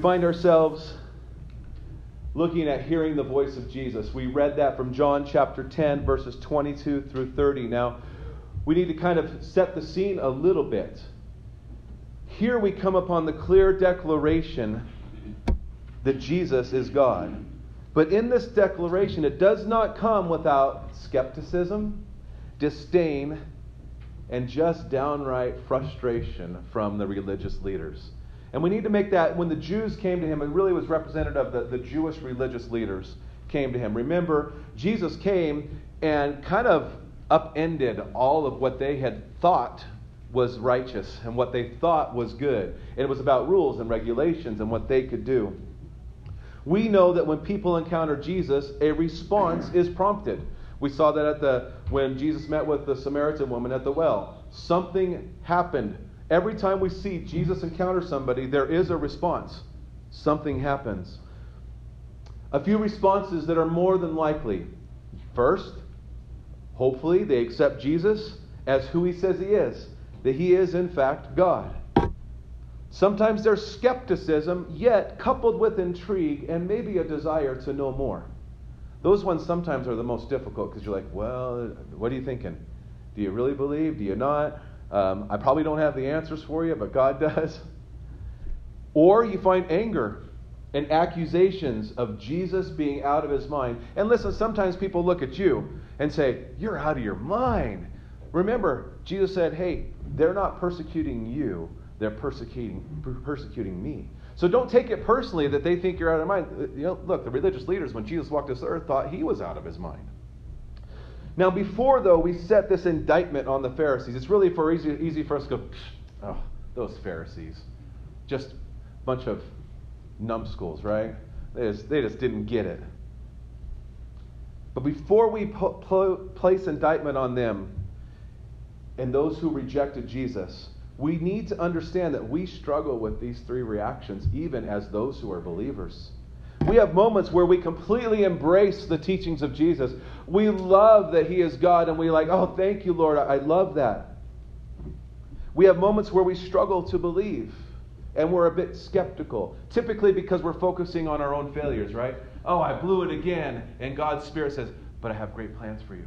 Find ourselves looking at hearing the voice of Jesus. We read that from John chapter 10, verses 22 through 30. Now, we need to kind of set the scene a little bit. Here we come upon the clear declaration that Jesus is God. But in this declaration, it does not come without skepticism, disdain, and just downright frustration from the religious leaders. And we need to make that, when the Jews came to him, it really was representative of the, the Jewish religious leaders came to him. Remember, Jesus came and kind of upended all of what they had thought was righteous and what they thought was good. And it was about rules and regulations and what they could do. We know that when people encounter Jesus, a response is prompted. We saw that at the when Jesus met with the Samaritan woman at the well. Something happened. Every time we see Jesus encounter somebody, there is a response. Something happens. A few responses that are more than likely. First, hopefully they accept Jesus as who he says he is, that he is in fact God. Sometimes there's skepticism, yet coupled with intrigue and maybe a desire to know more. Those ones sometimes are the most difficult because you're like, well, what are you thinking? Do you really believe? Do you not? Um, I probably don't have the answers for you, but God does. Or you find anger and accusations of Jesus being out of his mind. And listen, sometimes people look at you and say, You're out of your mind. Remember, Jesus said, Hey, they're not persecuting you, they're persecuting, persecuting me. So don't take it personally that they think you're out of your mind. You know, look, the religious leaders, when Jesus walked this earth, thought he was out of his mind. Now, before, though, we set this indictment on the Pharisees, it's really for easy, easy for us to go, oh, those Pharisees. Just a bunch of numbskulls, right? They just, they just didn't get it. But before we place indictment on them and those who rejected Jesus, we need to understand that we struggle with these three reactions, even as those who are believers. We have moments where we completely embrace the teachings of Jesus. We love that He is God, and we like, oh, thank you, Lord. I love that. We have moments where we struggle to believe, and we're a bit skeptical, typically because we're focusing on our own failures, right? Oh, I blew it again. And God's Spirit says, but I have great plans for you.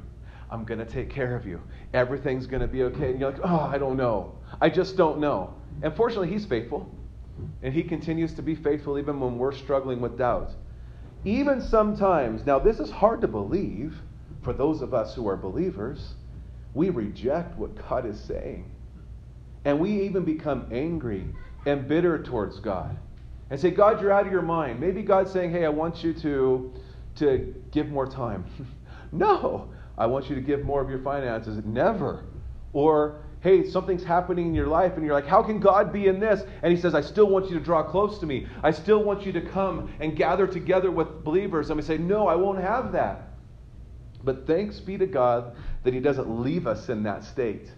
I'm going to take care of you. Everything's going to be okay. And you're like, oh, I don't know. I just don't know. And fortunately, He's faithful. And He continues to be faithful even when we're struggling with doubt. Even sometimes, now this is hard to believe for those of us who are believers, we reject what God is saying. And we even become angry and bitter towards God. And say, God, you're out of your mind. Maybe God's saying, hey, I want you to, to give more time. no, I want you to give more of your finances. Never. Or, hey, something's happening in your life and you're like, how can God be in this? And He says, I still want you to draw close to me. I still want you to come and gather together with believers. And we say, no, I won't have that. But thanks be to God that He doesn't leave us in that state.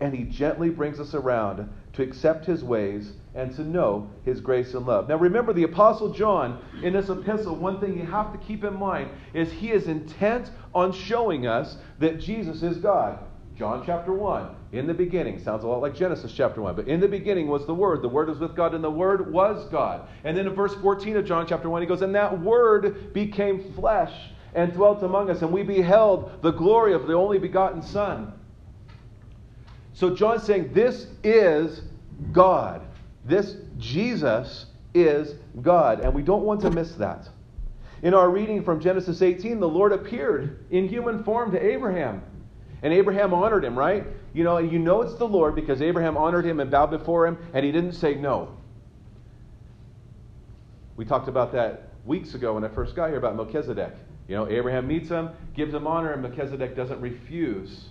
And He gently brings us around to accept His ways and to know His grace and love. Now, remember, the Apostle John in this epistle, one thing you have to keep in mind is he is intent on showing us that Jesus is God. John chapter 1, in the beginning, sounds a lot like Genesis chapter 1, but in the beginning was the Word. The Word was with God, and the Word was God. And then in verse 14 of John chapter 1, he goes, And that Word became flesh and dwelt among us, and we beheld the glory of the only begotten Son. So John's saying, This is God. This Jesus is God, and we don't want to miss that. In our reading from Genesis 18, the Lord appeared in human form to Abraham. And Abraham honored him, right? You know, you know it's the Lord because Abraham honored him and bowed before him, and he didn't say no. We talked about that weeks ago when I first got here about Melchizedek. You know, Abraham meets him, gives him honor, and Melchizedek doesn't refuse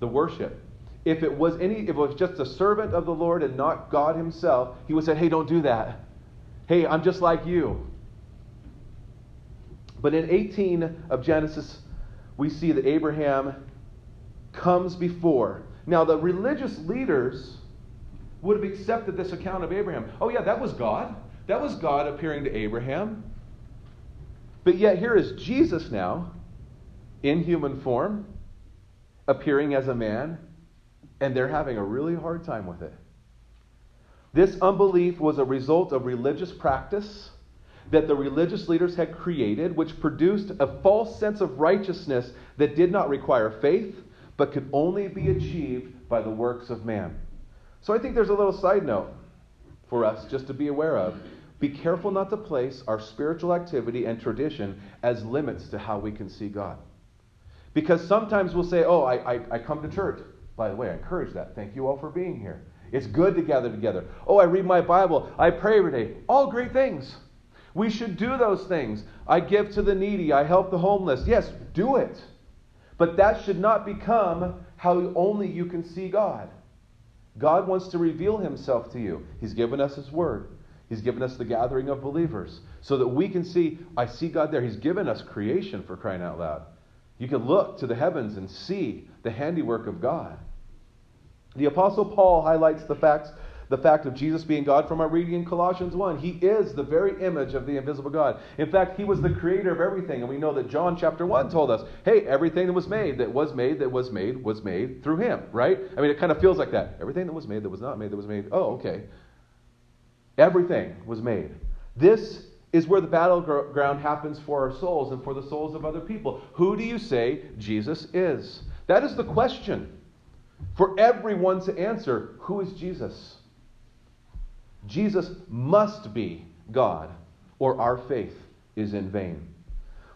the worship. If it was any, if it was just a servant of the Lord and not God Himself, He would say, "Hey, don't do that. Hey, I'm just like you." But in 18 of Genesis, we see that Abraham comes before. Now, the religious leaders would have accepted this account of Abraham. Oh, yeah, that was God. That was God appearing to Abraham. But yet, here is Jesus now, in human form, appearing as a man, and they're having a really hard time with it. This unbelief was a result of religious practice that the religious leaders had created, which produced a false sense of righteousness that did not require faith, but could only be achieved by the works of man. So I think there's a little side note for us just to be aware of. Be careful not to place our spiritual activity and tradition as limits to how we can see God. Because sometimes we'll say, Oh, I, I, I come to church. By the way, I encourage that. Thank you all for being here. It's good to gather together. Oh, I read my Bible. I pray every day. All great things. We should do those things. I give to the needy. I help the homeless. Yes, do it. But that should not become how only you can see God. God wants to reveal himself to you. He's given us his word. He's given us the gathering of believers so that we can see, I see God there. He's given us creation for crying out loud. You can look to the heavens and see the handiwork of God. The Apostle Paul highlights the facts the fact of Jesus being God from our reading in Colossians 1. He is the very image of the invisible God. In fact, he was the creator of everything. And we know that John chapter 1 told us, hey, everything that was made, that was made, that was made, was made through him, right? I mean, it kind of feels like that. Everything that was made, that was not made, that was made. Oh, okay. Everything was made. This is where the battleground happens for our souls and for the souls of other people. Who do you say Jesus is? That is the question for everyone to answer who is Jesus? Jesus must be God, or our faith is in vain.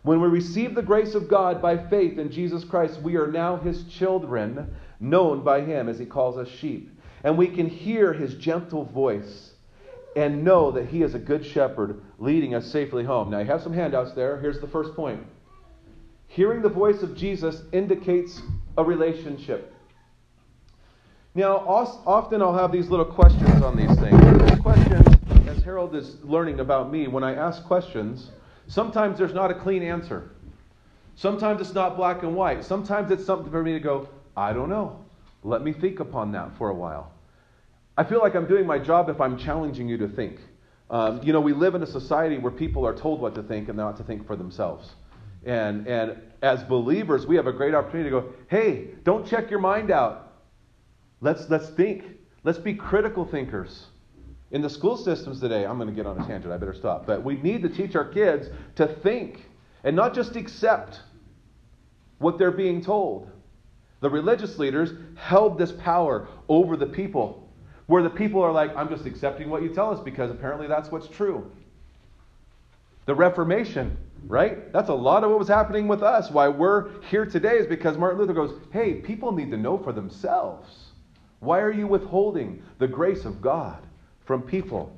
When we receive the grace of God by faith in Jesus Christ, we are now his children, known by him as he calls us sheep. And we can hear his gentle voice and know that he is a good shepherd leading us safely home. Now, you have some handouts there. Here's the first point Hearing the voice of Jesus indicates a relationship. Now, often I'll have these little questions on these things. Harold is learning about me, when I ask questions, sometimes there's not a clean answer. Sometimes it's not black and white. Sometimes it's something for me to go, I don't know. Let me think upon that for a while. I feel like I'm doing my job if I'm challenging you to think. Um, you know, we live in a society where people are told what to think and not to think for themselves. And, and as believers, we have a great opportunity to go, hey, don't check your mind out. Let's, let's think. Let's be critical thinkers. In the school systems today, I'm going to get on a tangent, I better stop. But we need to teach our kids to think and not just accept what they're being told. The religious leaders held this power over the people, where the people are like, I'm just accepting what you tell us because apparently that's what's true. The Reformation, right? That's a lot of what was happening with us. Why we're here today is because Martin Luther goes, hey, people need to know for themselves. Why are you withholding the grace of God from people?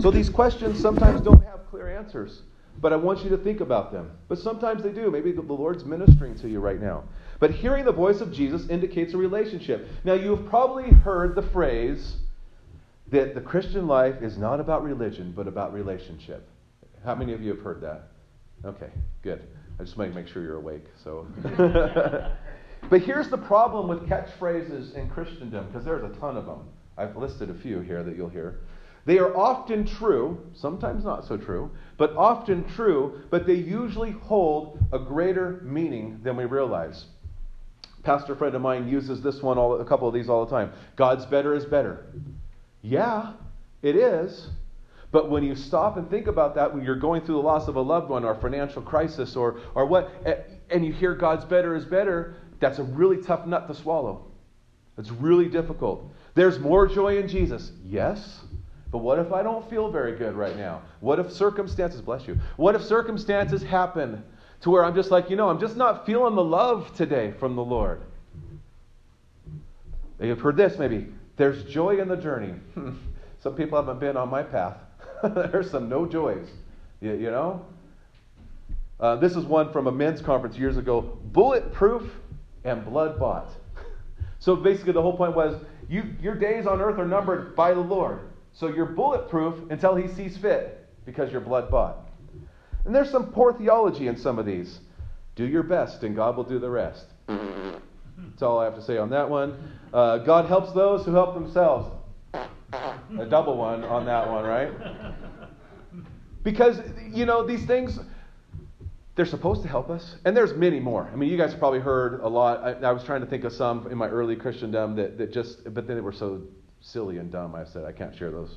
So these questions sometimes don't have clear answers, but I want you to think about them. But sometimes they do. Maybe the Lord's ministering to you right now. But hearing the voice of Jesus indicates a relationship. Now, you've probably heard the phrase that the Christian life is not about religion, but about relationship. How many of you have heard that? Okay, good. I just want to make sure you're awake. So But here's the problem with catchphrases in Christendom, because there's a ton of them. I've listed a few here that you'll hear. They are often true, sometimes not so true, but often true, but they usually hold a greater meaning than we realize. Pastor friend of mine uses this one all, a couple of these all the time. God's better is better. Yeah, it is. But when you stop and think about that, when you're going through the loss of a loved one or financial crisis or, or what, and you hear God's better is better, that's a really tough nut to swallow. It's really difficult. There's more joy in Jesus. Yes. But what if I don't feel very good right now? What if circumstances, bless you, what if circumstances happen to where I'm just like, you know, I'm just not feeling the love today from the Lord? You've heard this maybe. There's joy in the journey. some people haven't been on my path. There's some no joys. You, you know? Uh, this is one from a men's conference years ago. Bulletproof and blood bought. So basically, the whole point was you, your days on earth are numbered by the Lord. So you're bulletproof until He sees fit because you're blood bought. And there's some poor theology in some of these. Do your best, and God will do the rest. That's all I have to say on that one. Uh, God helps those who help themselves. A double one on that one, right? Because, you know, these things, they're supposed to help us. And there's many more. I mean, you guys probably heard a lot. I, I, was trying to think of some in my early Christendom that, that just, but then they were so silly and dumb. I said I can't share those.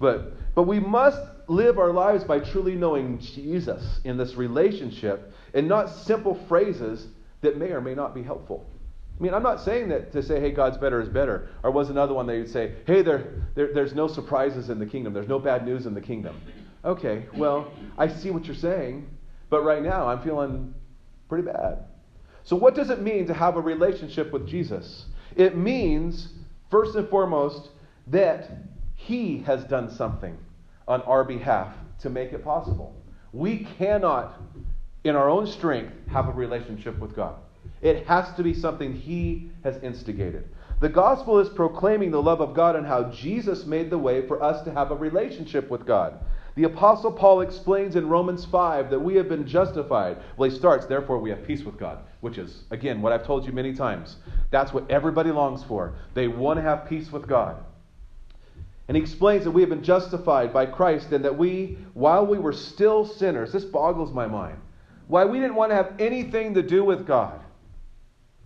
But, but we must live our lives by truly knowing Jesus in this relationship and not simple phrases that may or may not be helpful. I mean, I'm not saying that to say, hey, God's better is better. Or was another one that you'd say, hey, there, there, there's no surprises in the kingdom. There's no bad news in the kingdom. Okay, well, I see what you're saying, but right now I'm feeling pretty bad. So, what does it mean to have a relationship with Jesus? It means, first and foremost, that He has done something on our behalf to make it possible. We cannot, in our own strength, have a relationship with God. It has to be something He has instigated. The gospel is proclaiming the love of God and how Jesus made the way for us to have a relationship with God. The Apostle Paul explains in Romans 5 that we have been justified. Well, he starts, therefore, we have peace with God, which is, again, what I've told you many times. That's what everybody longs for. They want to have peace with God. And he explains that we have been justified by Christ and that we, while we were still sinners, this boggles my mind, why we didn't want to have anything to do with God.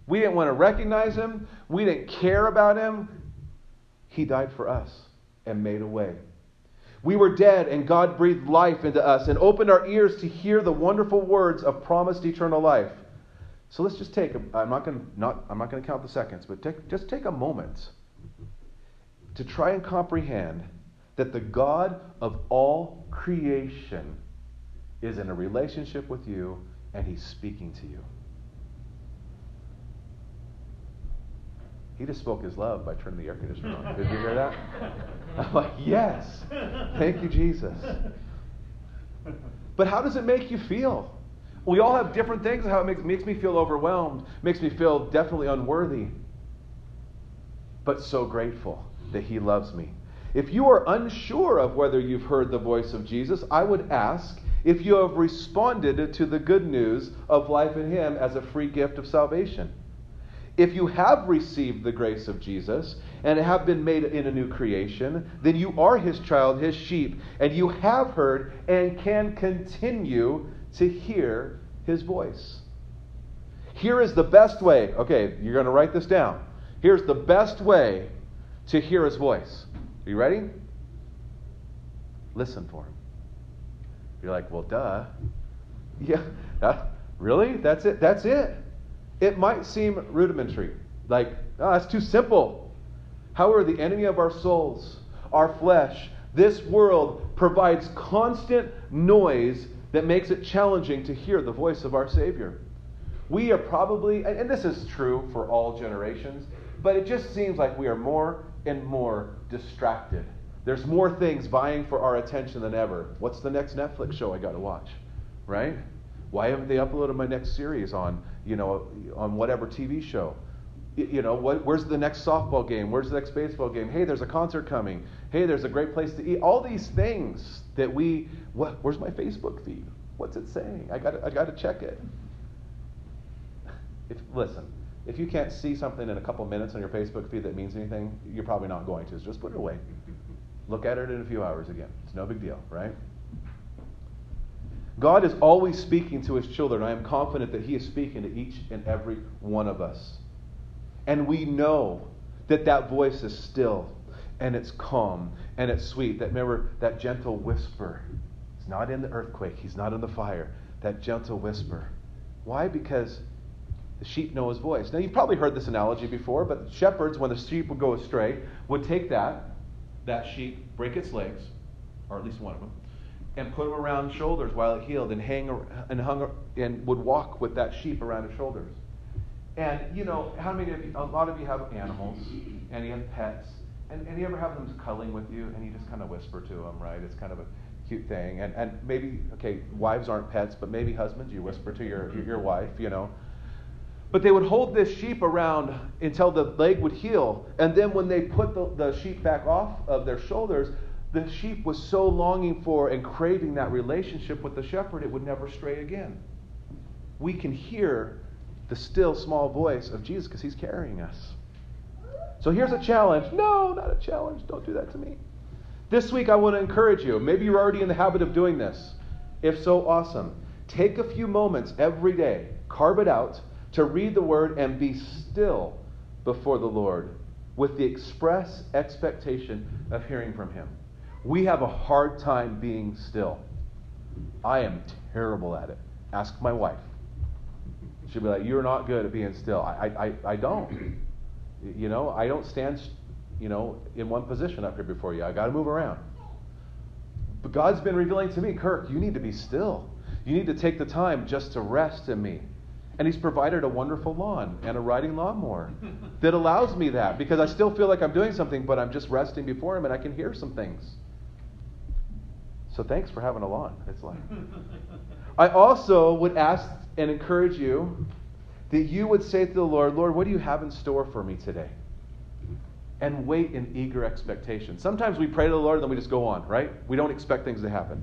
We didn't want to recognize him, we didn't care about him. He died for us and made a way. We were dead, and God breathed life into us and opened our ears to hear the wonderful words of promised eternal life. So let's just take. A, I'm not going to—I'm not going to count the seconds, but take, just take a moment to try and comprehend that the God of all creation is in a relationship with you, and He's speaking to you. He just spoke his love by turning the air conditioner on. Did you hear that? I'm like, yes. Thank you, Jesus. But how does it make you feel? We all have different things. How it makes, makes me feel overwhelmed, makes me feel definitely unworthy, but so grateful that He loves me. If you are unsure of whether you've heard the voice of Jesus, I would ask if you have responded to the good news of life in Him as a free gift of salvation. If you have received the grace of Jesus and have been made in a new creation, then you are his child, his sheep, and you have heard and can continue to hear his voice. Here is the best way. Okay, you're going to write this down. Here's the best way to hear his voice. Are you ready? Listen for him. You're like, well, duh. Yeah, uh, really? That's it? That's it. It might seem rudimentary, like, oh, that's too simple. However, the enemy of our souls, our flesh, this world provides constant noise that makes it challenging to hear the voice of our Savior. We are probably, and this is true for all generations, but it just seems like we are more and more distracted. There's more things vying for our attention than ever. What's the next Netflix show I got to watch? Right? Why haven't they uploaded my next series on, you know, on whatever TV show? You know, what, where's the next softball game? Where's the next baseball game? Hey, there's a concert coming. Hey, there's a great place to eat. All these things that we, what, where's my Facebook feed? What's it saying? I got I got to check it. If listen, if you can't see something in a couple minutes on your Facebook feed that means anything, you're probably not going to. So just put it away. Look at it in a few hours again. It's no big deal, right? God is always speaking to his children. I am confident that he is speaking to each and every one of us. And we know that that voice is still and it's calm and it's sweet. That remember that gentle whisper. He's not in the earthquake, he's not in the fire. That gentle whisper. Why? Because the sheep know his voice. Now you've probably heard this analogy before, but shepherds, when the sheep would go astray, would take that, that sheep, break its legs, or at least one of them, and put him around shoulders while it healed and hang and hung and would walk with that sheep around his shoulders. And you know, how many of you, a lot of you have animals and you have pets, and, and you ever have them cuddling with you and you just kind of whisper to them, right? It's kind of a cute thing. And, and maybe, okay, wives aren't pets, but maybe husbands, you whisper to your, your wife, you know. But they would hold this sheep around until the leg would heal. And then when they put the, the sheep back off of their shoulders, the sheep was so longing for and craving that relationship with the shepherd, it would never stray again. We can hear the still small voice of Jesus because he's carrying us. So here's a challenge. No, not a challenge. Don't do that to me. This week, I want to encourage you. Maybe you're already in the habit of doing this. If so, awesome. Take a few moments every day, carve it out to read the word and be still before the Lord with the express expectation of hearing from Him. We have a hard time being still. I am terrible at it. Ask my wife. She'll be like, You're not good at being still. I, I, I don't. You know, I don't stand, you know, in one position up here before you. I got to move around. But God's been revealing to me, Kirk, you need to be still. You need to take the time just to rest in me. And He's provided a wonderful lawn and a riding lawnmower that allows me that because I still feel like I'm doing something, but I'm just resting before Him and I can hear some things. So thanks for having a lawn. It's like. I also would ask and encourage you that you would say to the Lord, Lord, what do you have in store for me today? And wait in eager expectation. Sometimes we pray to the Lord and then we just go on, right? We don't expect things to happen.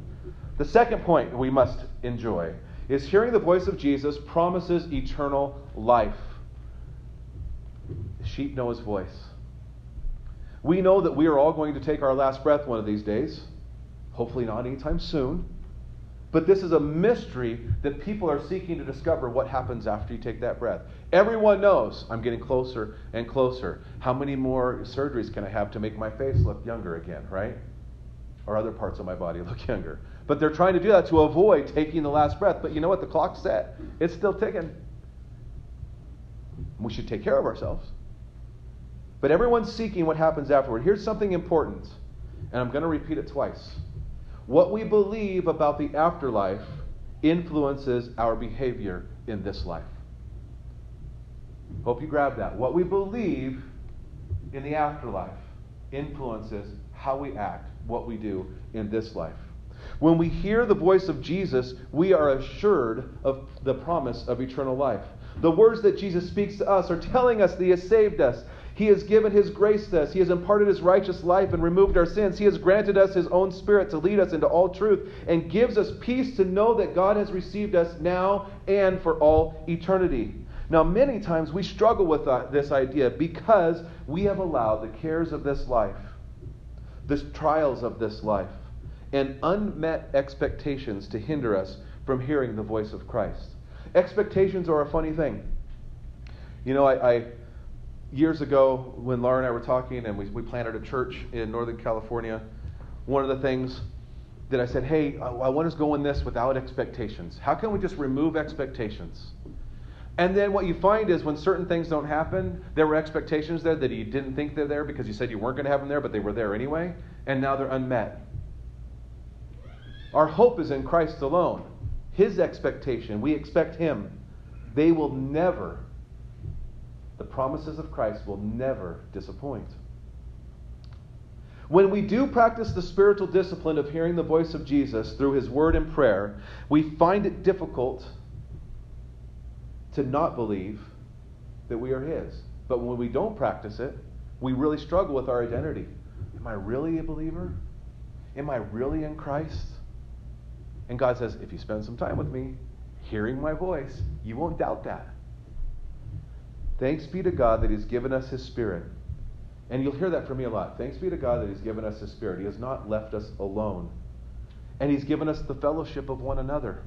The second point we must enjoy is hearing the voice of Jesus promises eternal life. The sheep know his voice. We know that we are all going to take our last breath one of these days. Hopefully, not anytime soon. But this is a mystery that people are seeking to discover what happens after you take that breath. Everyone knows I'm getting closer and closer. How many more surgeries can I have to make my face look younger again, right? Or other parts of my body look younger. But they're trying to do that to avoid taking the last breath. But you know what? The clock's set, it's still ticking. We should take care of ourselves. But everyone's seeking what happens afterward. Here's something important, and I'm going to repeat it twice. What we believe about the afterlife influences our behavior in this life. Hope you grab that. What we believe in the afterlife influences how we act, what we do in this life. When we hear the voice of Jesus, we are assured of the promise of eternal life. The words that Jesus speaks to us are telling us that He has saved us, he has given His grace to us. He has imparted His righteous life and removed our sins. He has granted us His own Spirit to lead us into all truth and gives us peace to know that God has received us now and for all eternity. Now, many times we struggle with uh, this idea because we have allowed the cares of this life, the trials of this life, and unmet expectations to hinder us from hearing the voice of Christ. Expectations are a funny thing. You know, I, I years ago, when Laura and I were talking and we, we planted a church in Northern California, one of the things that I said, hey, I, I want us to go in this without expectations. How can we just remove expectations? And then what you find is when certain things don't happen, there were expectations there that you didn't think they're there because you said you weren't going to have them there, but they were there anyway, and now they're unmet. Our hope is in Christ alone. His expectation, we expect Him. They will never the promises of Christ will never disappoint. When we do practice the spiritual discipline of hearing the voice of Jesus through his word and prayer, we find it difficult to not believe that we are his. But when we don't practice it, we really struggle with our identity. Am I really a believer? Am I really in Christ? And God says, if you spend some time with me, hearing my voice, you won't doubt that. Thanks be to God that He's given us His Spirit. And you'll hear that from me a lot. Thanks be to God that He's given us His Spirit. He has not left us alone. And He's given us the fellowship of one another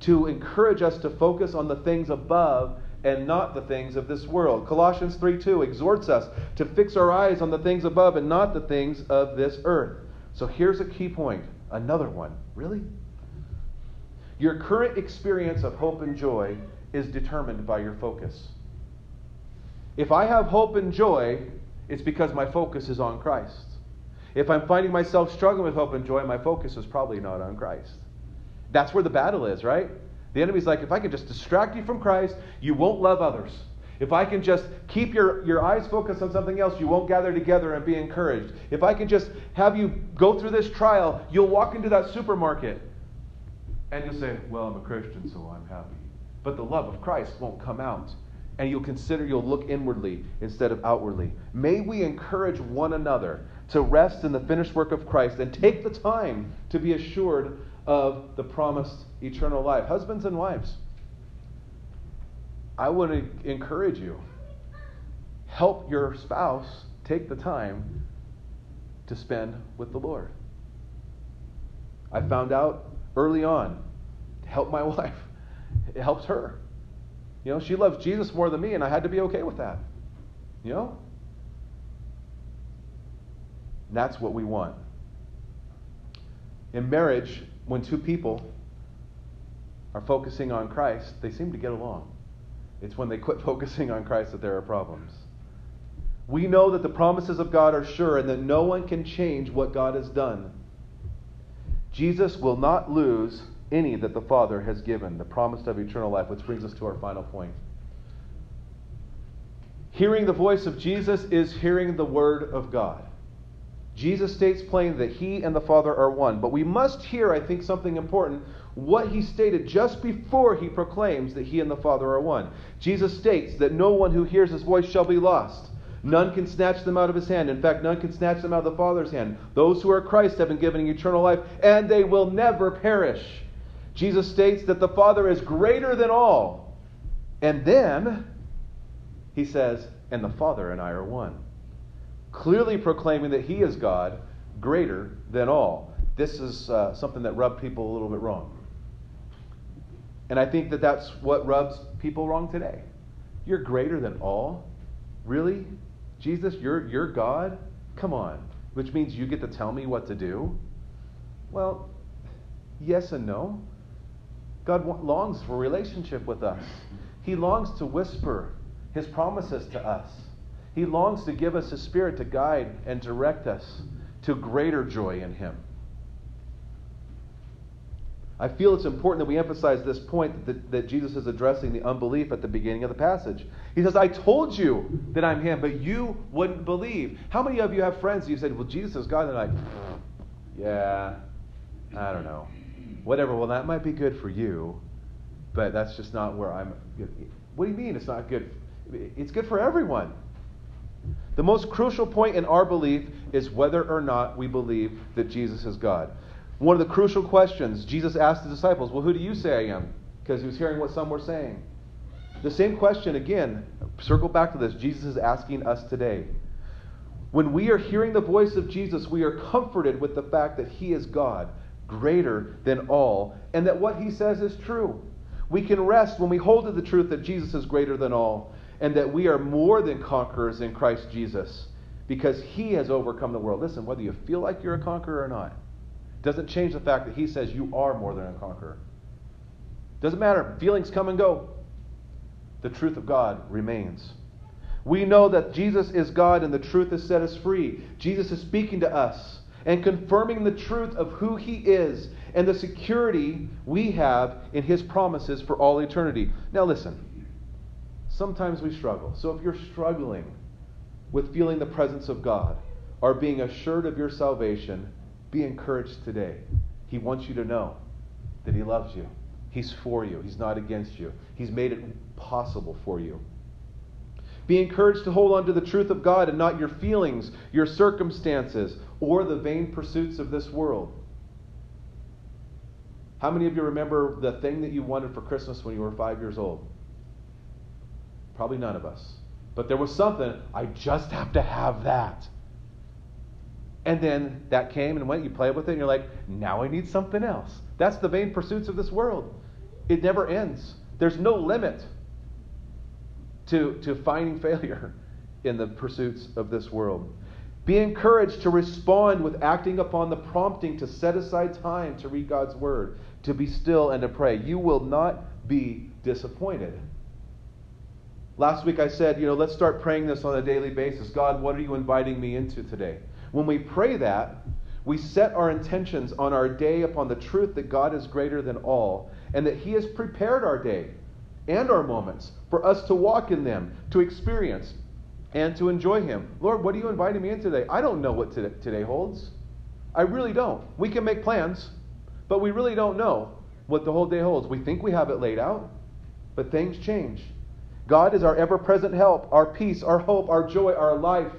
to encourage us to focus on the things above and not the things of this world. Colossians 3 2 exhorts us to fix our eyes on the things above and not the things of this earth. So here's a key point. Another one. Really? Your current experience of hope and joy is determined by your focus. If I have hope and joy, it's because my focus is on Christ. If I'm finding myself struggling with hope and joy, my focus is probably not on Christ. That's where the battle is, right? The enemy's like, if I can just distract you from Christ, you won't love others. If I can just keep your, your eyes focused on something else, you won't gather together and be encouraged. If I can just have you go through this trial, you'll walk into that supermarket and you'll say, Well, I'm a Christian, so I'm happy. But the love of Christ won't come out and you'll consider you'll look inwardly instead of outwardly. May we encourage one another to rest in the finished work of Christ and take the time to be assured of the promised eternal life. Husbands and wives, I want to encourage you. Help your spouse take the time to spend with the Lord. I found out early on to help my wife. It helps her. You know, she loves Jesus more than me, and I had to be okay with that. You know? That's what we want. In marriage, when two people are focusing on Christ, they seem to get along. It's when they quit focusing on Christ that there are problems. We know that the promises of God are sure and that no one can change what God has done. Jesus will not lose any that the Father has given, the promise of eternal life, which brings us to our final point. Hearing the voice of Jesus is hearing the word of God. Jesus states plainly that he and the Father are one. But we must hear, I think, something important what he stated just before he proclaims that he and the Father are one. Jesus states that no one who hears his voice shall be lost. None can snatch them out of his hand. In fact, none can snatch them out of the Father's hand. Those who are Christ have been given eternal life, and they will never perish. Jesus states that the Father is greater than all. And then he says, and the Father and I are one. Clearly proclaiming that he is God, greater than all. This is uh, something that rubbed people a little bit wrong. And I think that that's what rubs people wrong today. You're greater than all? Really? Jesus, you're, you're God? Come on. Which means you get to tell me what to do? Well, yes and no. God longs for relationship with us. He longs to whisper his promises to us. He longs to give us his spirit to guide and direct us to greater joy in him. I feel it's important that we emphasize this point that, that Jesus is addressing the unbelief at the beginning of the passage. He says, I told you that I'm Him, but you wouldn't believe. How many of you have friends you said, Well, Jesus is God? And they're like, Yeah, I don't know. Whatever. Well, that might be good for you, but that's just not where I'm. What do you mean it's not good? It's good for everyone. The most crucial point in our belief is whether or not we believe that Jesus is God. One of the crucial questions Jesus asked the disciples, Well, who do you say I am? Because he was hearing what some were saying. The same question, again, circle back to this, Jesus is asking us today. When we are hearing the voice of Jesus, we are comforted with the fact that he is God, greater than all, and that what he says is true. We can rest when we hold to the truth that Jesus is greater than all, and that we are more than conquerors in Christ Jesus because he has overcome the world. Listen, whether you feel like you're a conqueror or not, doesn't change the fact that he says you are more than a conqueror. Doesn't matter. Feelings come and go. The truth of God remains. We know that Jesus is God and the truth has set us free. Jesus is speaking to us and confirming the truth of who he is and the security we have in his promises for all eternity. Now, listen. Sometimes we struggle. So if you're struggling with feeling the presence of God or being assured of your salvation, be encouraged today. He wants you to know that He loves you. He's for you. He's not against you. He's made it possible for you. Be encouraged to hold on to the truth of God and not your feelings, your circumstances, or the vain pursuits of this world. How many of you remember the thing that you wanted for Christmas when you were five years old? Probably none of us. But there was something, I just have to have that. And then that came and went, you play with it, and you're like, now I need something else. That's the vain pursuits of this world. It never ends. There's no limit to, to finding failure in the pursuits of this world. Be encouraged to respond with acting upon the prompting to set aside time to read God's word, to be still and to pray. You will not be disappointed. Last week I said, you know, let's start praying this on a daily basis. God, what are you inviting me into today? When we pray that, we set our intentions on our day upon the truth that God is greater than all and that He has prepared our day and our moments for us to walk in them, to experience, and to enjoy Him. Lord, what are you inviting me in today? I don't know what today holds. I really don't. We can make plans, but we really don't know what the whole day holds. We think we have it laid out, but things change. God is our ever present help, our peace, our hope, our joy, our life.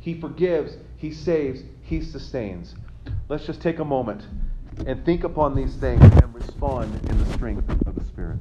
He forgives, he saves, He sustains. Let's just take a moment and think upon these things and respond in the strength of the Spirit.